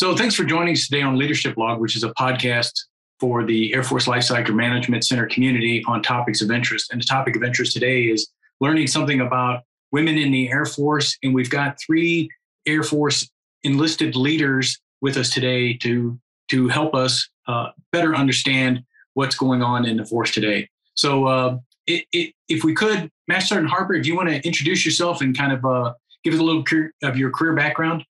So, thanks for joining us today on Leadership Log, which is a podcast for the Air Force Lifecycle Management Center community on topics of interest. And the topic of interest today is learning something about women in the Air Force. And we've got three Air Force enlisted leaders with us today to, to help us uh, better understand what's going on in the force today. So, uh, it, it, if we could, Master Sergeant Harper, if you want to introduce yourself and kind of uh, give us a little of your career background.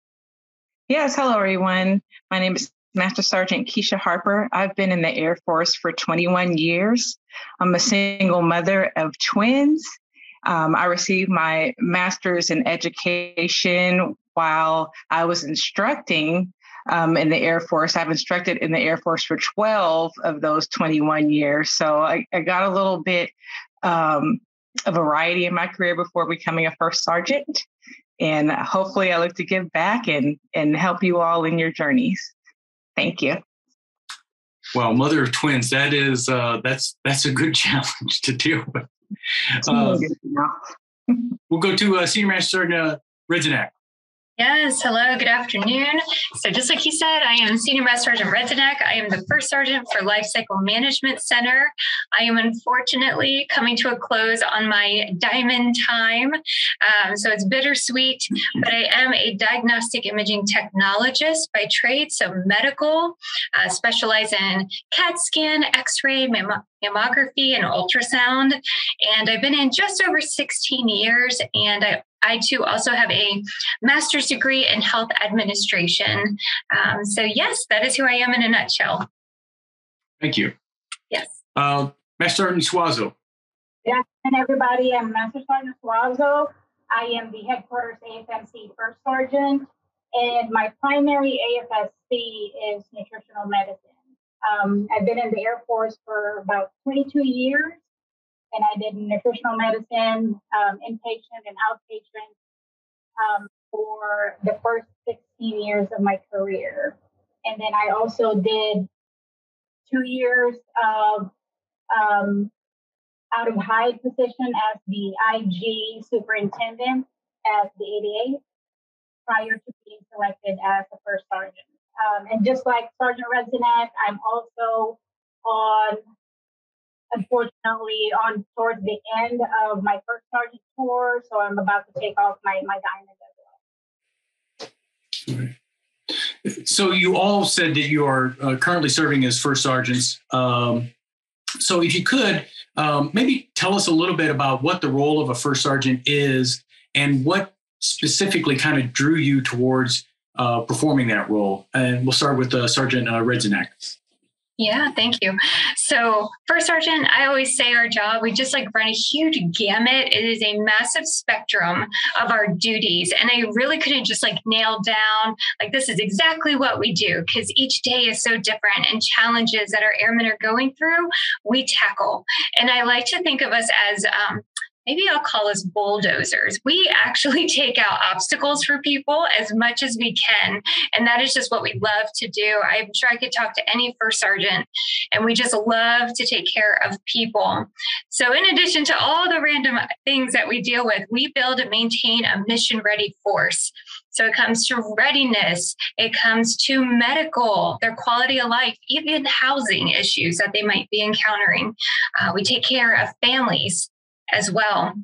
Yes, hello everyone. My name is Master Sergeant Keisha Harper. I've been in the Air Force for 21 years. I'm a single mother of twins. Um, I received my master's in education while I was instructing um, in the Air Force. I've instructed in the Air Force for 12 of those 21 years. So I, I got a little bit um, a variety in my career before becoming a first sergeant. And hopefully I look to give back and, and help you all in your journeys. Thank you. Well, mother of twins, that is uh, that's that's a good challenge to deal with. Uh, we'll go to uh, Senior Master Sergeant uh, Redzenak. Yes, hello, good afternoon. So, just like you said, I am Senior Master Sergeant Redzenak. I am the first sergeant for Life Cycle Management Center. I am unfortunately coming to a close on my diamond time. Um, so, it's bittersweet, but I am a diagnostic imaging technologist by trade, so medical, uh, specialize in CAT scan, x ray, mammography and ultrasound. And I've been in just over 16 years. And I, I too also have a master's degree in health administration. Um, so, yes, that is who I am in a nutshell. Thank you. Yes. Uh, Master Sergeant Suazo. Good afternoon, everybody. I'm Master Sergeant Suazo. I am the headquarters AFMC first sergeant, and my primary AFSC is nutritional medicine. Um, I've been in the Air Force for about 22 years, and I did nutritional medicine, um, inpatient and outpatient um, for the first 16 years of my career. And then I also did two years of um, out of hide position as the IG superintendent at the ADA prior to being selected as the first sergeant. Um, and just like Sergeant Redzenak, I'm also on, unfortunately, on towards the end of my first sergeant tour. So I'm about to take off my, my diamond as well. So you all said that you are uh, currently serving as first sergeants. Um, so if you could, um, maybe tell us a little bit about what the role of a first sergeant is and what specifically kind of drew you towards uh, performing that role. And we'll start with uh, Sergeant uh. Yeah, thank you. So, first sergeant, I always say our job, we just like run a huge gamut. It is a massive spectrum of our duties. And I really couldn't just like nail down, like, this is exactly what we do, because each day is so different and challenges that our airmen are going through, we tackle. And I like to think of us as um, maybe I'll call us bulldozers. We actually take out obstacles for people as much as we can. And that is just what we love to do. I'm sure I could talk to any first sergeant, and we just love to take care of people. So, in addition to all the random things that we deal with, we build and maintain a mission ready force. So it comes to readiness, it comes to medical, their quality of life, even housing issues that they might be encountering. Uh, we take care of families as well.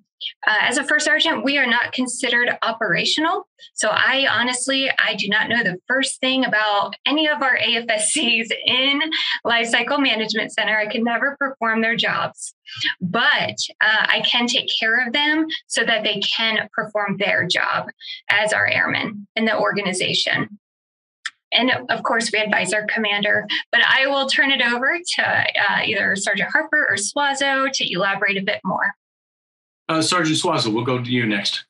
Uh, as a first sergeant, we are not considered operational. So I honestly, I do not know the first thing about any of our AFSCs in Life Cycle Management Center. I can never perform their jobs, but uh, I can take care of them so that they can perform their job as our airmen in the organization. And of course, we advise our commander, but I will turn it over to uh, either Sergeant Harper or Suazo to elaborate a bit more. Uh, Sergeant Suazo, we'll go to you next.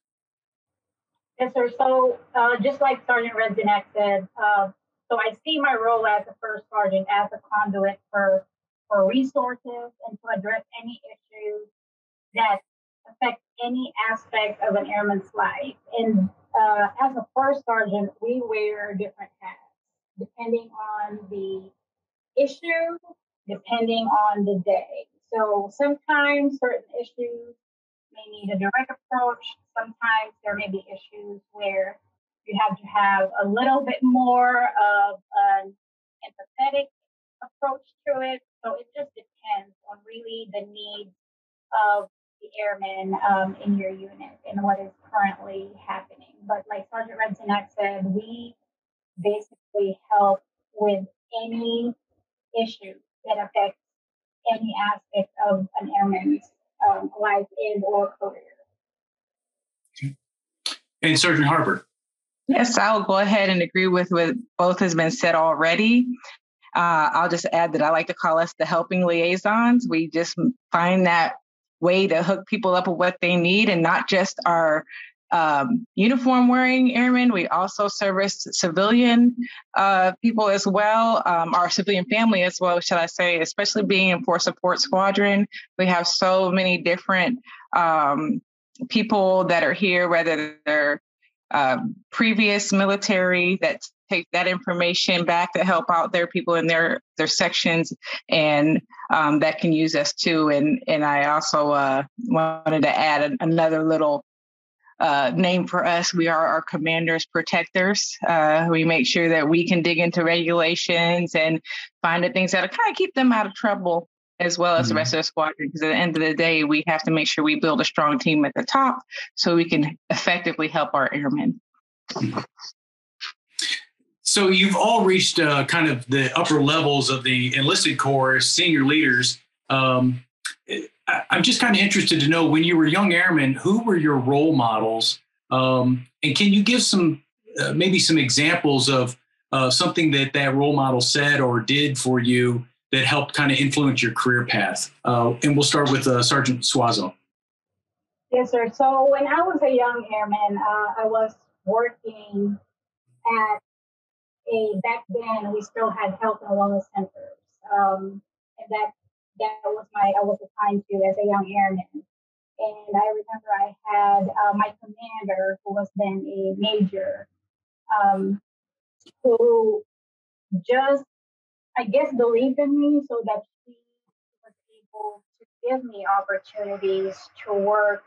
Yes, sir. So, uh, just like Sergeant Redzenak said, uh, so I see my role as a first sergeant as a conduit for for resources and to address any issues that affect any aspect of an airman's life. And uh, as a first sergeant, we wear different hats depending on the issue, depending on the day. So sometimes certain issues may need a direct approach. Sometimes there may be issues where You have to have a little bit more of an empathetic approach to it. So it just depends on really the needs of the airmen um, in your unit and what is currently happening. But like Sergeant Redzenak said, we basically help with any issue that affects any aspect of an airman's um, life in or career. And Sergeant Harper. Yes, I'll go ahead and agree with what both has been said already. Uh, I'll just add that I like to call us the helping liaisons. We just find that way to hook people up with what they need and not just our um, uniform wearing airmen. We also service civilian uh, people as well, um, our civilian family as well, should I say, especially being in Force Support Squadron. We have so many different um, people that are here, whether they're uh, previous military that take that information back to help out their people in their their sections and um, that can use us too and and i also uh, wanted to add another little uh, name for us. We are our commanders protectors. Uh, we make sure that we can dig into regulations and find the things that will kind of keep them out of trouble as well as mm-hmm. the rest of the squadron. Because at the end of the day, we have to make sure we build a strong team at the top so we can effectively help our airmen. So you've all reached uh, kind of the upper levels of the enlisted corps, senior leaders. Um, I'm just kind of interested to know when you were young airmen, who were your role models? Um, and can you give some, uh, maybe some examples of uh, something that that role model said or did for you that helped kind of influence your career path? Uh, and we'll start with uh, Sergeant Suazo. Yes, sir. So when I was a young airman, uh, I was working at a, back then we still had health and wellness centers. Um, and that that was my I was assigned to as a young airman. And I remember I had uh, my commander, who was then a major, um, who just, I guess, believed in me so that she was able to give me opportunities to work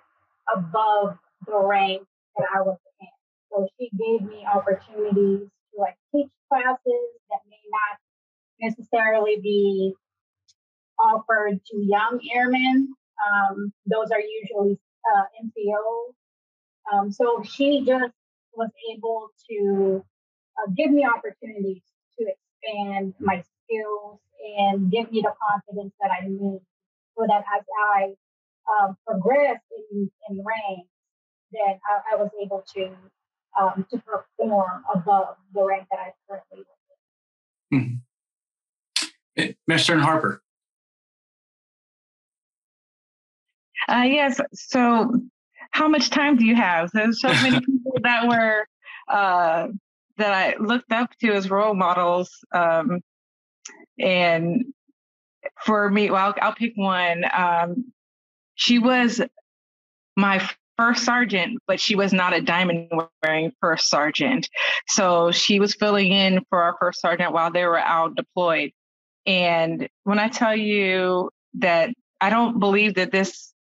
above the rank that I was in. So she gave me opportunities to like teach classes that may not necessarily be offered to young airmen. Um, those are usually uh. Um, so she just was able to uh, give me opportunities to expand my skills and give me the confidence that I need so that as I um, progressed in, in ranks, that I, I, was able to um, to perform above the rank that I currently was in. Master Harper. Uh, yes. So, how much time do you have? There's so many people that were uh, that I looked up to as role models, um, and for me, well, I'll, I'll pick one. Um, she was my first sergeant, but she was not a diamond wearing first sergeant. So she was filling in for our first sergeant while they were out deployed. And when I tell you that I don't believe that this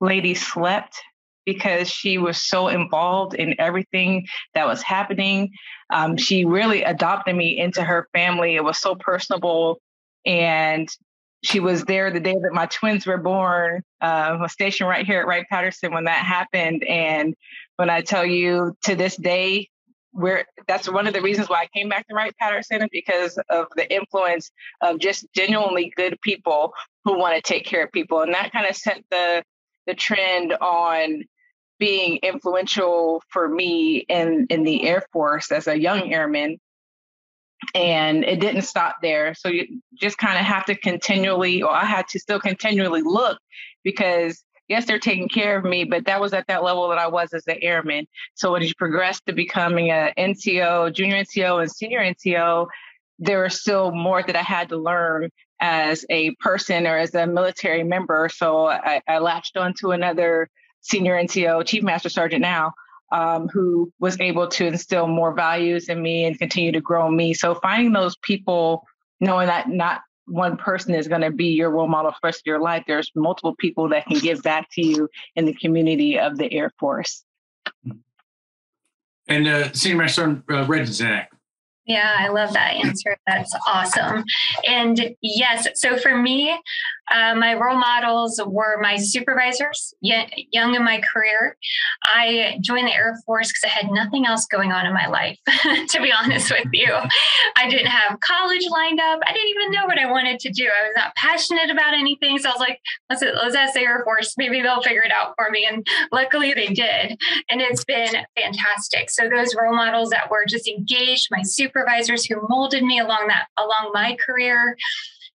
lady slept because she was so involved in everything that was happening. Um, she really adopted me into her family. It was so personable. And she was there the day that my twins were born. Uh, was stationed right here at Wright Patterson when that happened. And when I tell you to this day, we're that's one of the reasons why I came back to Wright Patterson because of the influence of just genuinely good people who want to take care of people. And that kind of set the the trend on being influential for me in in the Air Force as a young airman. And it didn't stop there. So you just kind of have to continually, or I had to still continually look because yes, they're taking care of me, but that was at that level that I was as an airman. So when you progress to becoming a NCO, junior NCO, and senior NCO, there was still more that I had to learn as a person or as a military member. So I, I latched onto another senior NCO, Chief Master Sergeant now, um, who was able to instill more values in me and continue to grow me. So finding those people, knowing that not one person is going to be your role model for the rest of your life, there's multiple people that can give back to you in the community of the Air Force. And uh, Senior Master Sergeant uh, Redzinak. Yeah, I love that answer. That's awesome. And yes, so for me, uh, my role models were my supervisors young in my career. I joined the Air Force because I had nothing else going on in my life, to be honest with you. I didn't have college lined up. I didn't even know what I wanted to do. I was not passionate about anything. So I was like, let's, let's ask the Air Force. Maybe they'll figure it out for me. And luckily they did. And it's been fantastic. So those role models that were just engaged, my supervisors who molded me along that, along my career,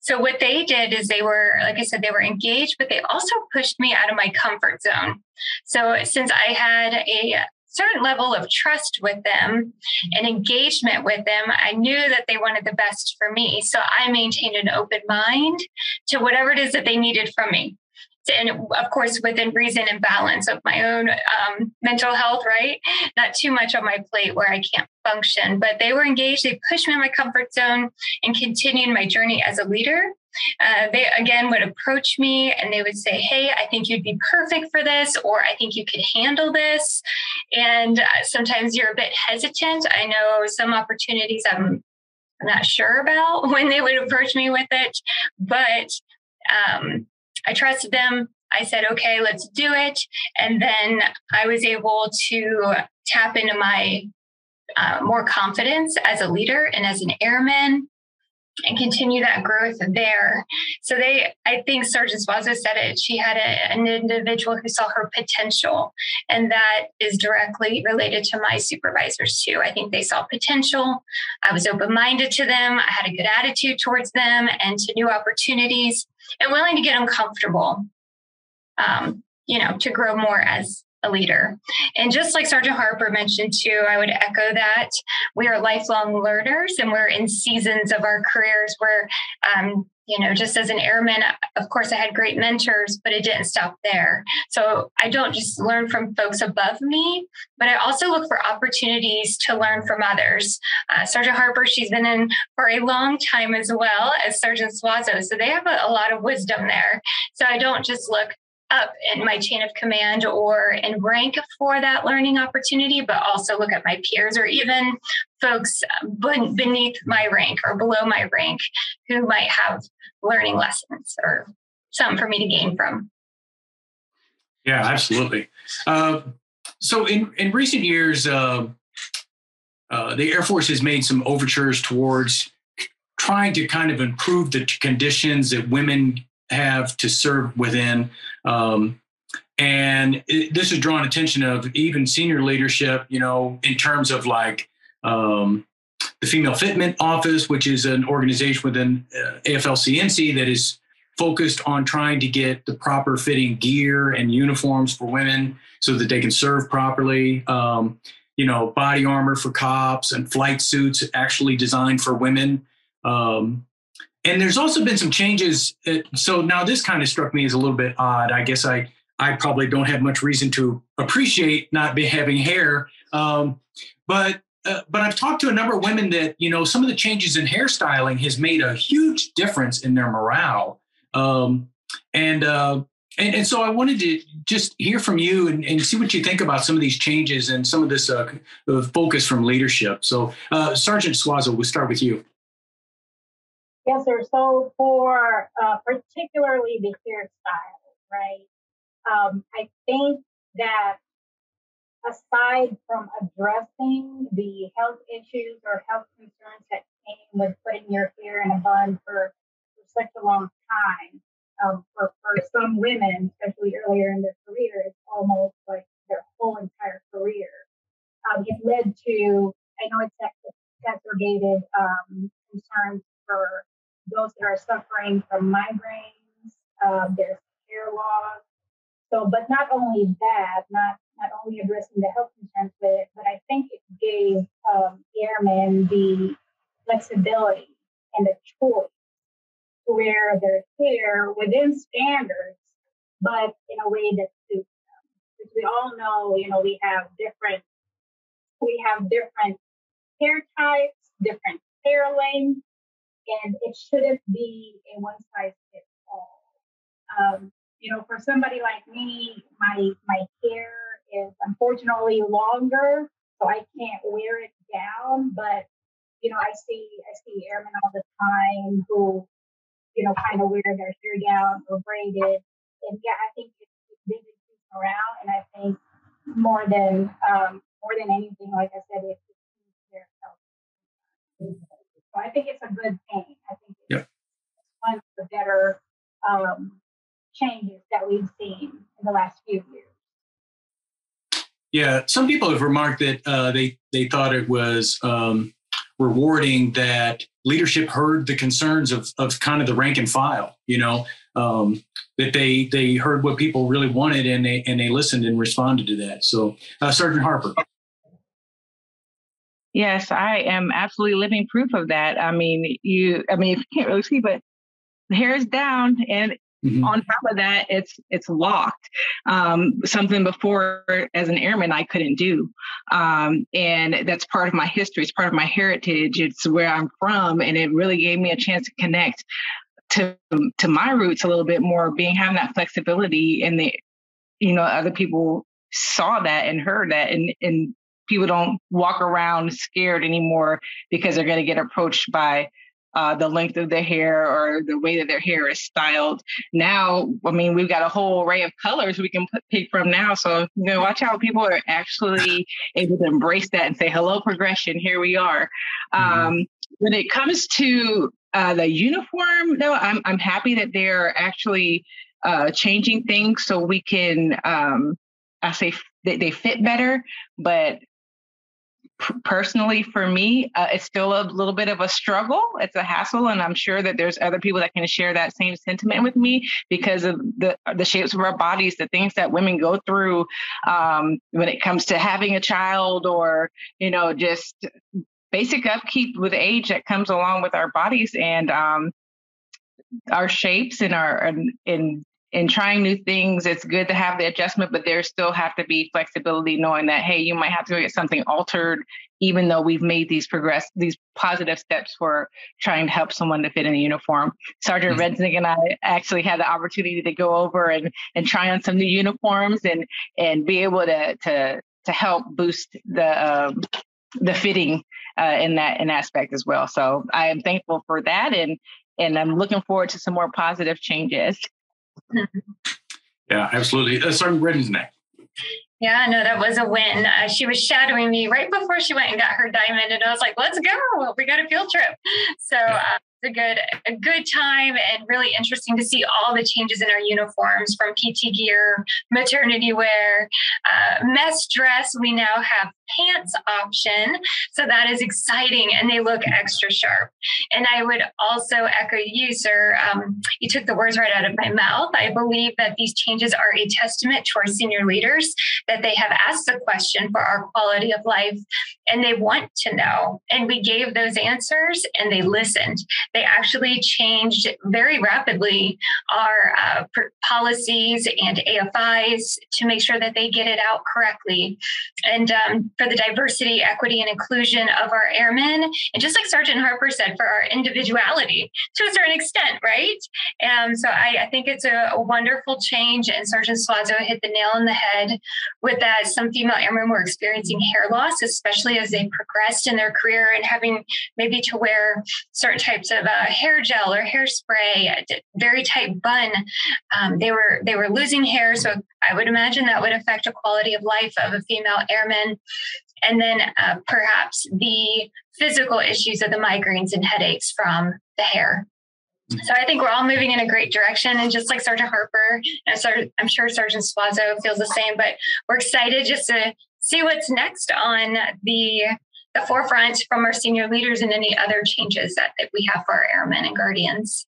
so what they did is they were, like I said, they were engaged, but they also pushed me out of my comfort zone. So since I had a certain level of trust with them and engagement with them, I knew that they wanted the best for me. So I maintained an open mind to whatever it is that they needed from me and of course within reason and balance of my own um, mental health right? Not too much on my plate where i can't function but they were engaged. They pushed me in my comfort zone and continued my journey as a leader. Uh, they again would approach me and they would say hey i think you'd be perfect for this or i think you could handle this. And uh, sometimes you're a bit hesitant. I know some opportunities i'm not sure about when they would approach me with it but um, I trusted them. I said, okay, let's do it. And then I was able to tap into my uh, more confidence as a leader and as an airman and continue that growth there. So they, I think Sergeant Suazo said it. She had a, an individual who saw her potential, and that is directly related to my supervisors too. I think they saw potential. I was open-minded to them. I had a good attitude towards them and to new opportunities and willing to get uncomfortable, um, you know, to grow more as a leader. And just like Sergeant Harper mentioned too, I would echo that we are lifelong learners and we're in seasons of our careers where, um, you know, just as an airman, of course, I had great mentors, but it didn't stop there. So I don't just learn from folks above me, but I also look for opportunities to learn from others. Uh, Sergeant Harper, she's been in for a long time as well as Sergeant Suazo. So they have a, a lot of wisdom there. So I don't just look up in my chain of command or in rank for that learning opportunity, but also look at my peers or even folks beneath my rank or below my rank who might have learning lessons or something for me to gain from. Yeah, absolutely. Uh, so in, in recent years, uh, uh, the Air Force has made some overtures towards trying to kind of improve the conditions that women have to serve within. Um, and it, this has drawn attention of even senior leadership, you know, in terms of like um, the Female Fitment Office, which is an organization within uh, AFLCMC that is focused on trying to get the proper fitting gear and uniforms for women so that they can serve properly. Um, you know, body armor for cops and flight suits actually designed for women. Um, and there's also been some changes. So now this kind of struck me as a little bit odd. I guess I I probably don't have much reason to appreciate not having hair, um, but uh, but I've talked to a number of women that you know some of the changes in hairstyling has made a huge difference in their morale. Um, and, uh, and and so I wanted to just hear from you and, and, see what you think about some of these changes and some of this uh, focus from leadership. So uh, Sergeant Suazo, we'll start with you. Yes, sir. So for uh, particularly the hairstyle, right? Um, I think that aside from addressing the health issues or health concerns that came with putting your hair in a bun for, for such a long time, um, for, for some women, especially earlier in their career, it's almost like their whole entire career. Um, it led to, I know it's exacerbated um, concerns for those that are suffering from migraines, uh, there's hair loss. So, but not only that, not not only addressing the health concerns with it, but I think it gave um, airmen the flexibility and the choice to wear their hair within standards, but in a way that suits them. Because we all know, you know, we have different we have different hair types, different hair lengths, and it shouldn't be a one size fits all. Um, you know, for somebody like me, my my hair is unfortunately longer so I can't wear it down. But you know, I see I see airmen all the time who, you know, kind of wear their hair down or braided, and yeah, I think it's, big around, and I think more than um, more than anything, like I said, it's their health. So I think it's a good thing. I think it's yep. one of the better um, changes that we've seen in the last few years. Yeah, some people have remarked that uh, they they thought it was um, rewarding that leadership heard the concerns of of kind of the rank and file. You know, um, that they they heard what people really wanted and they and they listened and responded to that. So, uh, Sergeant Harper. Yes, I am absolutely living proof of that. I mean, you. I mean, if you can't really see, but the hair is down, and Mm-hmm. On top of that, it's it's locked. Um, something before as an airman I couldn't do, um, and that's part of my history. It's part of my heritage. It's where I'm from, and it really gave me a chance to connect to to my roots a little bit more. Being having that flexibility, and the you know other people saw that and heard that, and and people don't walk around scared anymore because they're going to get approached by uh, the length of their hair or the way that their hair is styled. Now, I mean, we've got a whole array of colors we can put, pick from now. So, you know, watch how people are actually able to embrace that and say, hello, progression, here we are. Mm-hmm. Um, when it comes to uh, the uniform, though, I'm, I'm happy that they're actually uh, changing things so we can, um, I say, they, they fit better, but personally for me uh, it's still a little bit of a struggle. It's a hassle and i'm sure that there's other people that can share that same sentiment with me because of the the shapes of our bodies the things that women go through um, when it comes to having a child or you know just basic upkeep with age that comes along with our bodies and um, our shapes and our and, and in trying new things, it's good to have the adjustment, but there still have to be flexibility, knowing that hey, you might have to get something altered, even though we've made these progress, these positive steps for trying to help someone to fit in a uniform. Sergeant mm-hmm. Rensnick and I actually had the opportunity to go over and and try on some new uniforms and and be able to to to help boost the um, the fitting uh, in that in aspect as well. So I am thankful for that and and I'm looking forward to some more positive changes. Yeah, absolutely. Uh, Sergeant Rensnick. Yeah, no, that was a win. Uh, she was shadowing me right before she went and got her diamond, and I was like, "Let's go! We got a field trip." So uh, a good a good time and really interesting to see all the changes in our uniforms from PT gear, maternity wear, uh, mess dress. We now have pants option, so that is exciting, and they look extra sharp. And I would also echo you, sir. Um, you took the words right out of my mouth. I believe that these changes are a testament to our senior leaders that they have asked the question for our quality of life, and they want to know. And we gave those answers, and they listened they actually changed very rapidly our uh, policies and AFIs to make sure that they get it out correctly. And um, for the diversity, equity, and inclusion of our airmen, and just like Sergeant Harper said, for our individuality to a certain extent, right? And so I, I think it's a, a, wonderful change. And Sergeant Suazo hit the nail on the head with that. Some female airmen were experiencing hair loss, especially as they progressed in their career and having maybe to wear certain types of uh, hair gel or hairspray, very tight bun. Um, they were they were losing hair, so I would imagine that would affect the quality of life of a female airman. And then uh, perhaps the physical issues of the migraines and headaches from the hair. So I think we're all moving in a great direction. And just like Sergeant Harper, and I'm sure Sergeant Suazo feels the same, but we're excited just to see what's next on the the forefront from our senior leaders and any other changes that, that we have for our airmen and guardians.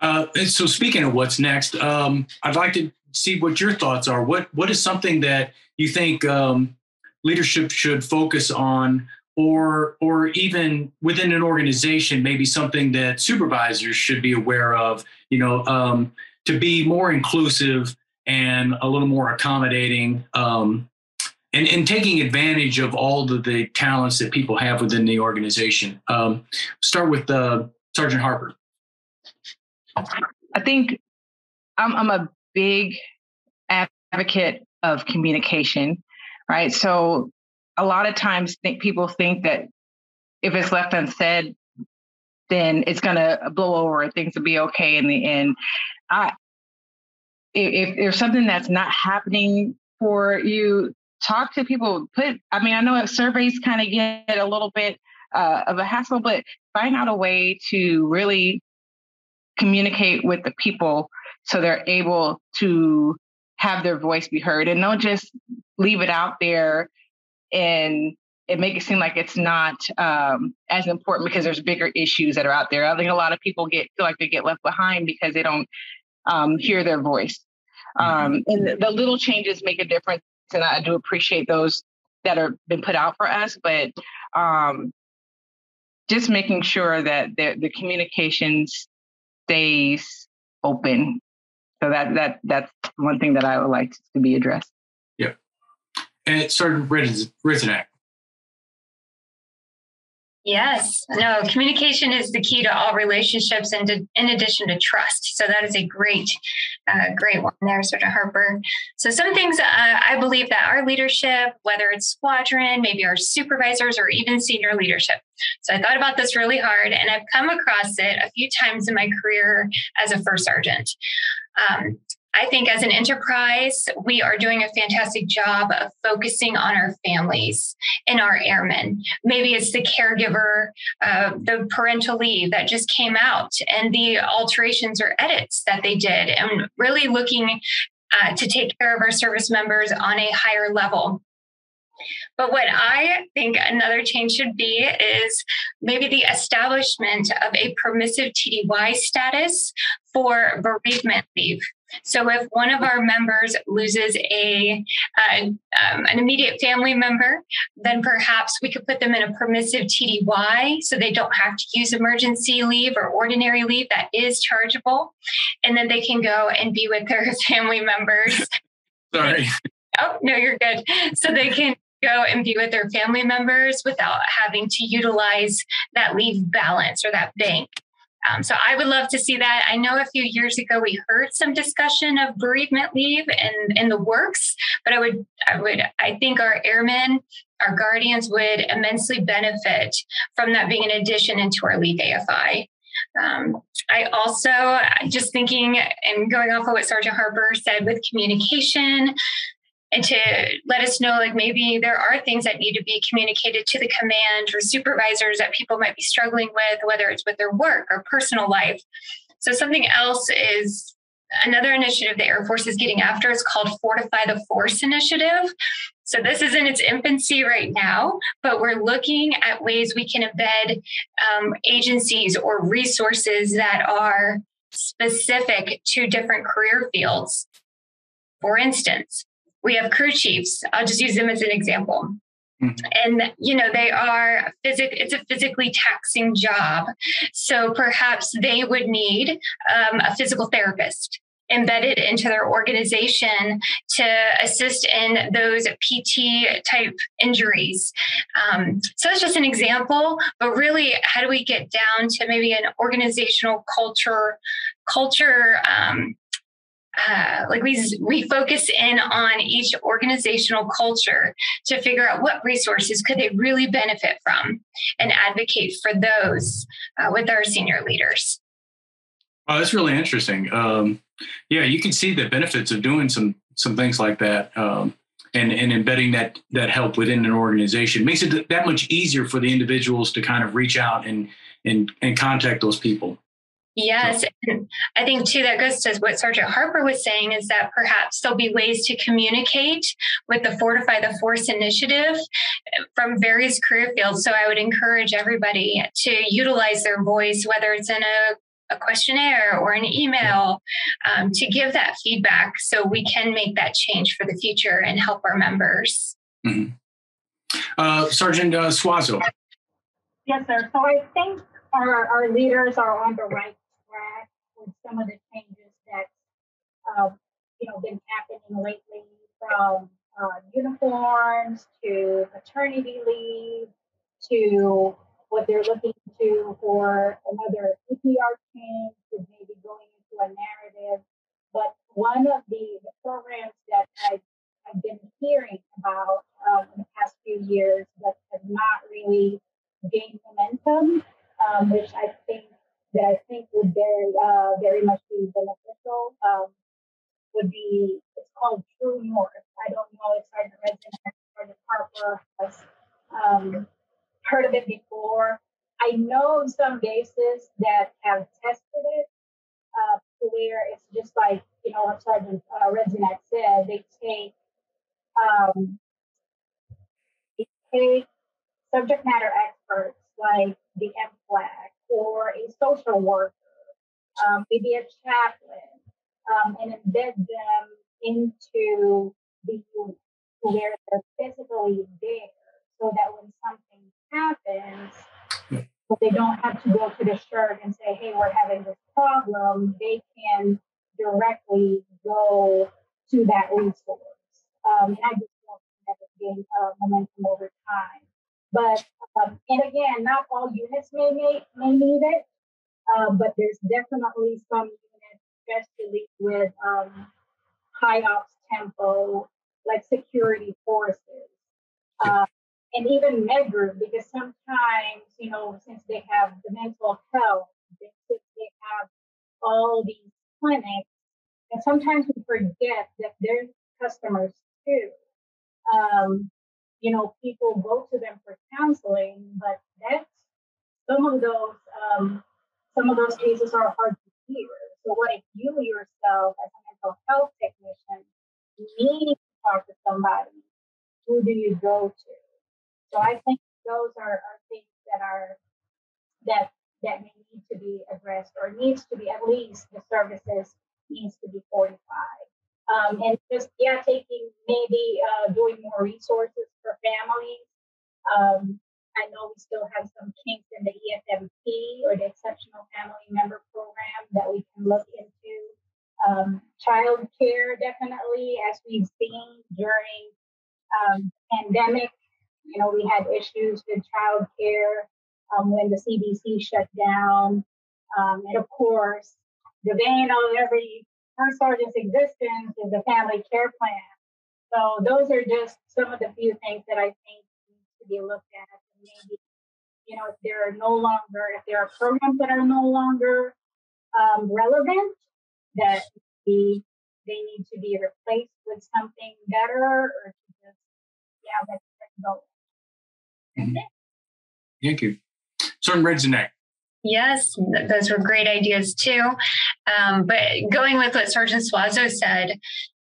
Uh, so speaking of what's next, um, I'd like to see what your thoughts are. What what is something that you think um, leadership should focus on, or or even within an organization, maybe something that supervisors should be aware of. You know, um, to be more inclusive and a little more accommodating um, and, and taking advantage of all the, the talents that people have within the organization. Um, start with uh, Sergeant Harper. I think I'm, I'm a big advocate of communication, right? So a lot of times think people think that if it's left unsaid, then it's going to blow over and things will be okay in the end. I, if, if there's something that's not happening for you, talk to people. Put, I mean, I know surveys kind of get a little bit uh, of a hassle, but find out a way to really communicate with the people so they're able to have their voice be heard and don't just leave it out there and it make it seem like it's not um, as important because there's bigger issues that are out there. I think a lot of people get feel like they get left behind because they don't um, hear their voice. Mm-hmm. Um, and the, the, little changes make a difference, and I do appreciate those that are been put out for us. But um, just making sure that the, the communication stays open. So that that that's one thing that I would like to be addressed. Yep. And Sergeant Rizenak, Yes, no, communication is the key to all relationships and to, in addition to trust. So that is a great, uh, great one there, Sergeant Harper. So some things uh, I believe that our leadership, whether it's squadron, maybe our supervisors or even senior leadership. So I thought about this really hard and I've come across it a few times in my career as a first sergeant. Um, I think as an enterprise, we are doing a fantastic job of focusing on our families and our airmen. Maybe it's the caregiver, uh, the parental leave that just came out, and the alterations or edits that they did, and really looking uh, to take care of our service members on a higher level. But what I think another change should be is maybe the establishment of a permissive TDY status for bereavement leave. So if one of our members loses a um, an immediate family member, then perhaps we could put them in a permissive TDY, so they don't have to use emergency leave or ordinary leave that is chargeable, and then they can go and be with their family members. Sorry. Oh no, you're good. So they can go and be with their family members without having to utilize that leave balance or that bank. Um, so I would love to see that. I know a few years ago we heard some discussion of bereavement leave and in the works, but I would, I would, I think our airmen, our guardians would immensely benefit from that being an addition into our leave AFI. Um, I also just thinking and going off of what Sergeant Harper said with communication, and to let us know like maybe there are things that need to be communicated to the command or supervisors that people might be struggling with whether it's with their work or personal life. So something else is another initiative the air force is getting after is called fortify the force initiative. So this is in its infancy right now but we're looking at ways we can embed um, agencies or resources that are specific to different career fields. For instance we have crew chiefs. I'll just use them as an example. Mm-hmm. And you know they are physic. It's a physically taxing job, so perhaps they would need um, a physical therapist embedded into their organization to assist in those PT type injuries. Um, so that's just an example, but really, how do we get down to maybe an organizational culture, culture um, uh, like we we focus in on each organizational culture to figure out what resources could they really benefit from and advocate for those uh, with our senior leaders. Oh that's really interesting. Um, yeah you can see the benefits of doing some some things like that um, and, and embedding that that help within an organization. Makes it that much easier for the individuals to kind of reach out and and and contact those people Yes. And I think too that goes to what Sergeant Harper was saying is that perhaps there'll be ways to communicate with the Fortify the Force initiative from various career fields. So I would encourage everybody to utilize their voice, whether it's in a, a questionnaire or an email, um, to give that feedback so we can make that change for the future and help our members. Mm-hmm. Uh, Sergeant uh, Suazo. Yes, sir. So I think our, our leaders are on the right with some of the changes that uh, you know been happening lately, from uh, uniforms to maternity leave to what they're looking to for another EPR change to maybe going into a narrative. But one of the, the programs that I, I have been hearing about um, in the past few years, that have not really gained momentum, um, which I think that I think would very uh, very much be beneficial. Um, would be it's called True North. I don't know if Sergeant Resident Sergeant Harper has um, heard of it before. I know some bases that have tested it uh, where it's just like you know what Sergeant uh, Redzinak said. They take um, they take subject matter experts like the MFLAC or a social worker, um, maybe a chaplain, um, and embed them into the where they're physically there so that when something happens, they don't have to go to the SSHRC and say, hey, we're having this problem. They can directly go to that resource. Um, and I just want to gain uh, momentum over time. But um, and again, not all units may may, may need it, uh, but there's definitely some units, especially with um, high ops tempo, like security forces, uh, and even med group, because sometimes you know since they have the mental health, they, they have all these clinics, and sometimes we forget that they're customers too. Um, you know, people go to them for counseling, but that's some of those um, some of those cases are hard to hear. So what if you yourself as a mental health technician need to talk to somebody, who do you go to? So I think those are, are things that are that that may need to be addressed or needs to be at least the services needs to be fortified. Um, and just yeah, taking maybe uh, doing more resources for families. Um, I know we still have some kinks in the EFMP or the Exceptional Family Member Program that we can look into. Um, child care, definitely, as we've seen during um, pandemic. You know, we had issues with child care um, when the CDC shut down, um, and of course, the vein of every first sergeant's existence is the family care plan. So those are just some of the few things that I think need to be looked at. And maybe, you know, if there are no longer, if there are programs that are no longer um, relevant, that the, they need to be replaced with something better or to just, yeah, let's, go. Mm-hmm. Thank you. Sergeant Redzinak. Yes, those were great ideas too. Um, but going with what Sergeant Suazo said,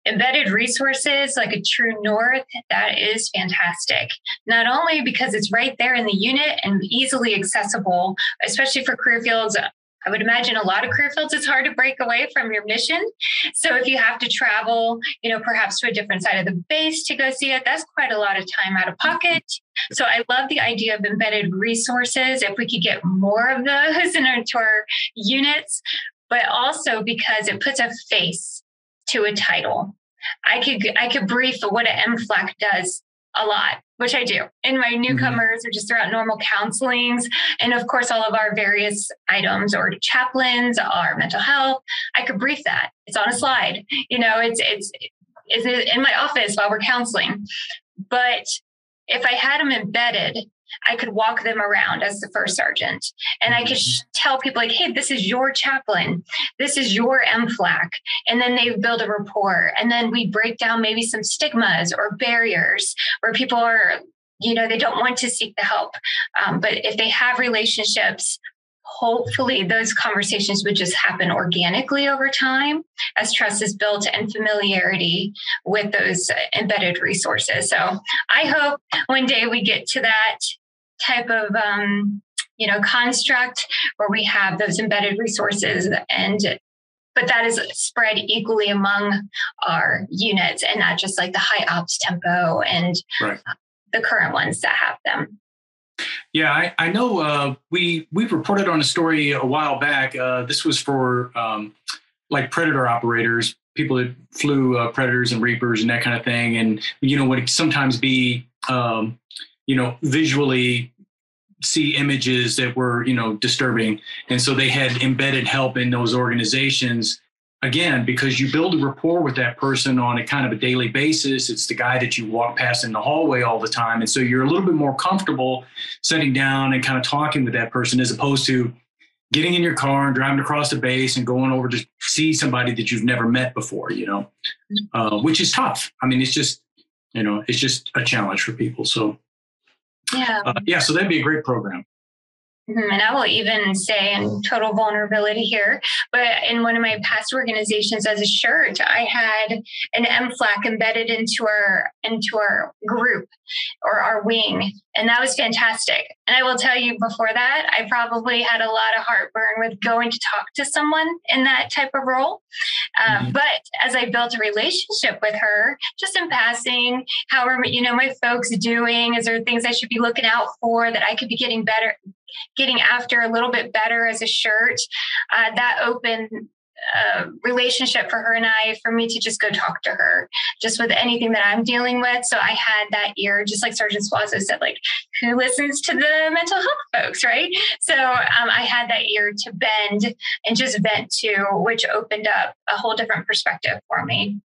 embedded resources like a true north that is fantastic not only because it's right there in the unit and easily accessible especially for career fields I would imagine a lot of career fields, it's hard to break away from your mission. So if you have to travel, you know, perhaps to a different side of the base to go see it, that's quite a lot of time out of pocket. So I love the idea of embedded resources. If we could get more of those into our units, but also because it puts a face to a title. I could I could brief what an MFLAC does a lot, which I do in my mm-hmm. newcomers mm-hmm. or just throughout normal counselings. And of course, all of our various items or chaplains, our mental health. I could brief that. It's on a slide. You know, it's it's is in my office while we're counseling. But if I had them embedded I could walk them around as the first sergeant and I could mm-hmm. sh- tell people like, hey, this is your chaplain. This is your MFLAC. And then they build a rapport. And then we break down maybe some stigmas or barriers where people are, you know, they don't want to seek the help. Um, but if they have relationships, hopefully those conversations would just happen organically over time as trust is built and familiarity with those embedded resources. So I hope one day we get to that type of um, you know construct where we have those embedded resources and but that is spread equally among our units and not just like the high ops tempo and right. the current ones that have them yeah, I, I know uh, we we reported on a story a while back. Uh, this was for um, like predator operators, people that flew uh, predators and reapers and that kind of thing, and you know would sometimes be um, you know visually see images that were you know disturbing and so they had embedded help in those organizations again, because you build a rapport with that person on a kind of a daily basis. It's the guy that you walk past in the hallway all the time. And so you're a little bit more comfortable sitting down and kind of talking with that person as opposed to getting in your car and driving across the base and going over to see somebody that you've never met before, you know, uh, which is tough. I mean, it's just, you know, it's just a challenge for people. So, yeah, uh, yeah. So that'd be a great program. Mm-hmm. And I will even say, in total vulnerability here, but in one of my past organizations as a shirt, I had an MFLAC embedded into our into our group or our wing, and that was fantastic. And I will tell you, before that, I probably had a lot of heartburn with going to talk to someone in that type of role. Um, mm-hmm. But as I built a relationship with her, just in passing, how are you know my folks doing? Is there things I should be looking out for that I could be getting better? Getting after a little bit better as a shirt, uh, that opened a relationship for her and I for me to just go talk to her just with anything that I'm dealing with. So I had that ear, just like Sergeant Suazo said, like who listens to the mental health folks, right? So um, I had that ear to bend and just vent to, which opened up a whole different perspective for me.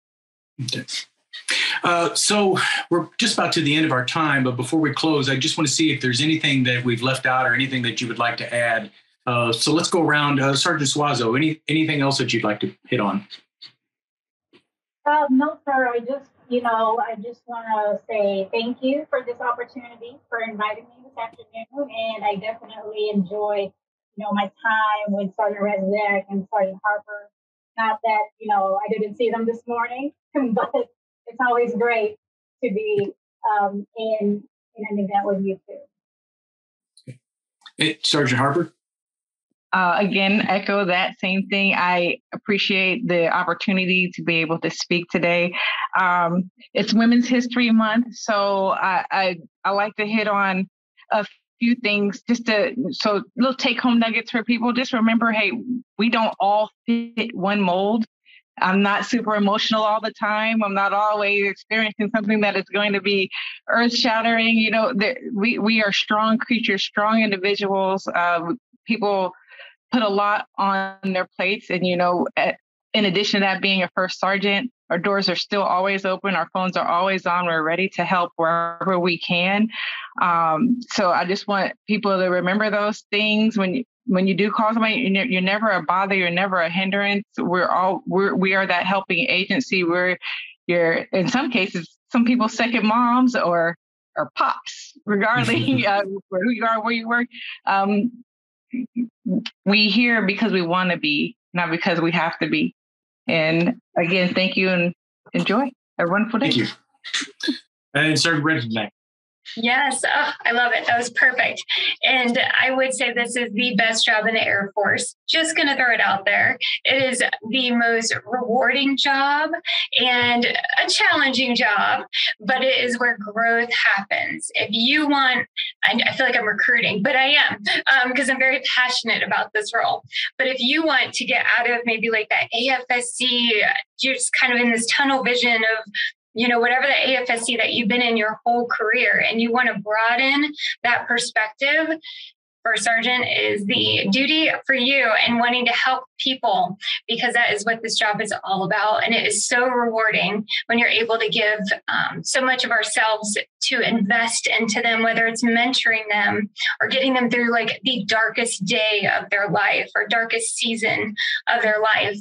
Uh, so we're just about to the end of our time, but before we close, I just want to see if there's anything that we've left out or anything that you would like to add. Uh, so let's go around. Uh, Sergeant Suazo, any anything else that you'd like to hit on? Uh, no, sir. I just, you know, I just want to say thank you for this opportunity for inviting me this afternoon, and I definitely enjoy, you know, my time with Sergeant Rezek and Sergeant Harper. Not that you know I didn't see them this morning, but it's always great to be um, in in an event with you too. Hey, Sergeant Harper. Uh, again, echo that same thing. I appreciate the opportunity to be able to speak today. Um, it's Women's History Month, so I, I, I like to hit on a few things just to so little take home nuggets for people. Just remember, hey, we don't all fit one mold. I'm not super emotional all the time. I'm not always experiencing something that is going to be earth shattering. You know, we, we are strong creatures, strong individuals. Uh, people put a lot on their plates. And, you know, in addition to that, being a first sergeant, our doors are still always open. Our phones are always on. We're ready to help wherever we can. Um, so I just want people to remember those things when when you do call somebody, you're, you're never a bother. You're never a hindrance. We're all we're we are that helping agency. We're you're in some cases some people second moms or or pops, regarding uh, who you are, where you work. Um, we here because we want to be, not because we have to be. And again, thank you and enjoy. a wonderful day. Thank you. And Sir Brendan, Yes, oh, I love it. That was perfect. And I would say this is the best job in the Air Force. Just going to throw it out there. It is the most rewarding job and a challenging job, but it is where growth happens. If you want, I, feel like I'm recruiting, but I am because um, I'm very passionate about this role. But if you want to get out of maybe like that AFSC, you're just kind of in this tunnel vision of you know, whatever the AFSC that you've been in your whole career, and you want to broaden that perspective. First Sergeant is the duty for you and wanting to help people because that is what this job is all about. And it is so rewarding when you're able to give um, so much of ourselves to invest into them, whether it's mentoring them or getting them through like the darkest day of their life or darkest season of their life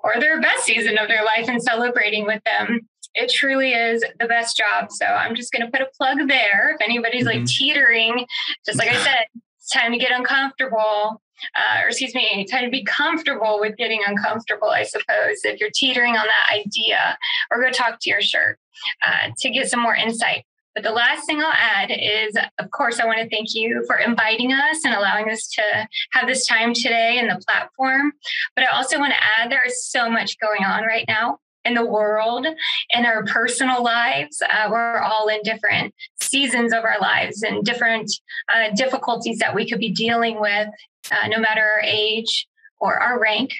or their best season of their life and celebrating with them it truly is the best job. So I'm just going to put a plug there. If anybody's mm-hmm. like teetering, just like I said, it's time to get uncomfortable. Uh, or excuse me, time to be comfortable with getting uncomfortable, I suppose, if you're teetering on that idea, or go talk to your shirt uh, to get some more insight. But the last thing I'll add is, of course, I want to thank you for inviting us and allowing us to have this time today in the platform. But I also want to add there is so much going on right now in the world, in our personal lives. Uh, we're all in different seasons of our lives and different uh, difficulties that we could be dealing with, uh, no matter our age or our rank.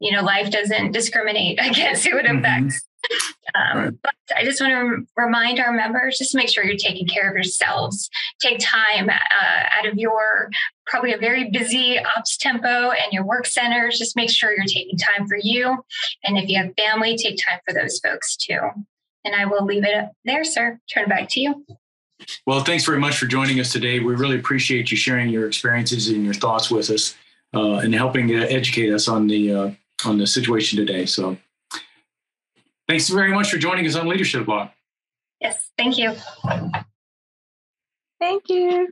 You know, life doesn't discriminate against who it mm-hmm. affects. Um, right. But I just want to remind our members just make sure you're taking care of yourselves. Take time uh, out of your probably a very busy ops tempo and your work centers. Just make sure you're taking time for you. And if you have family, take time for those folks too. And I will leave it there, sir. Turn it back to you. Well, thanks very much for joining us today. We really appreciate you sharing your experiences and your thoughts with us uh, and helping educate us on the uh, on the situation today. So, thanks very much for joining us on Leadership Blog. Yes, thank you. Thank you.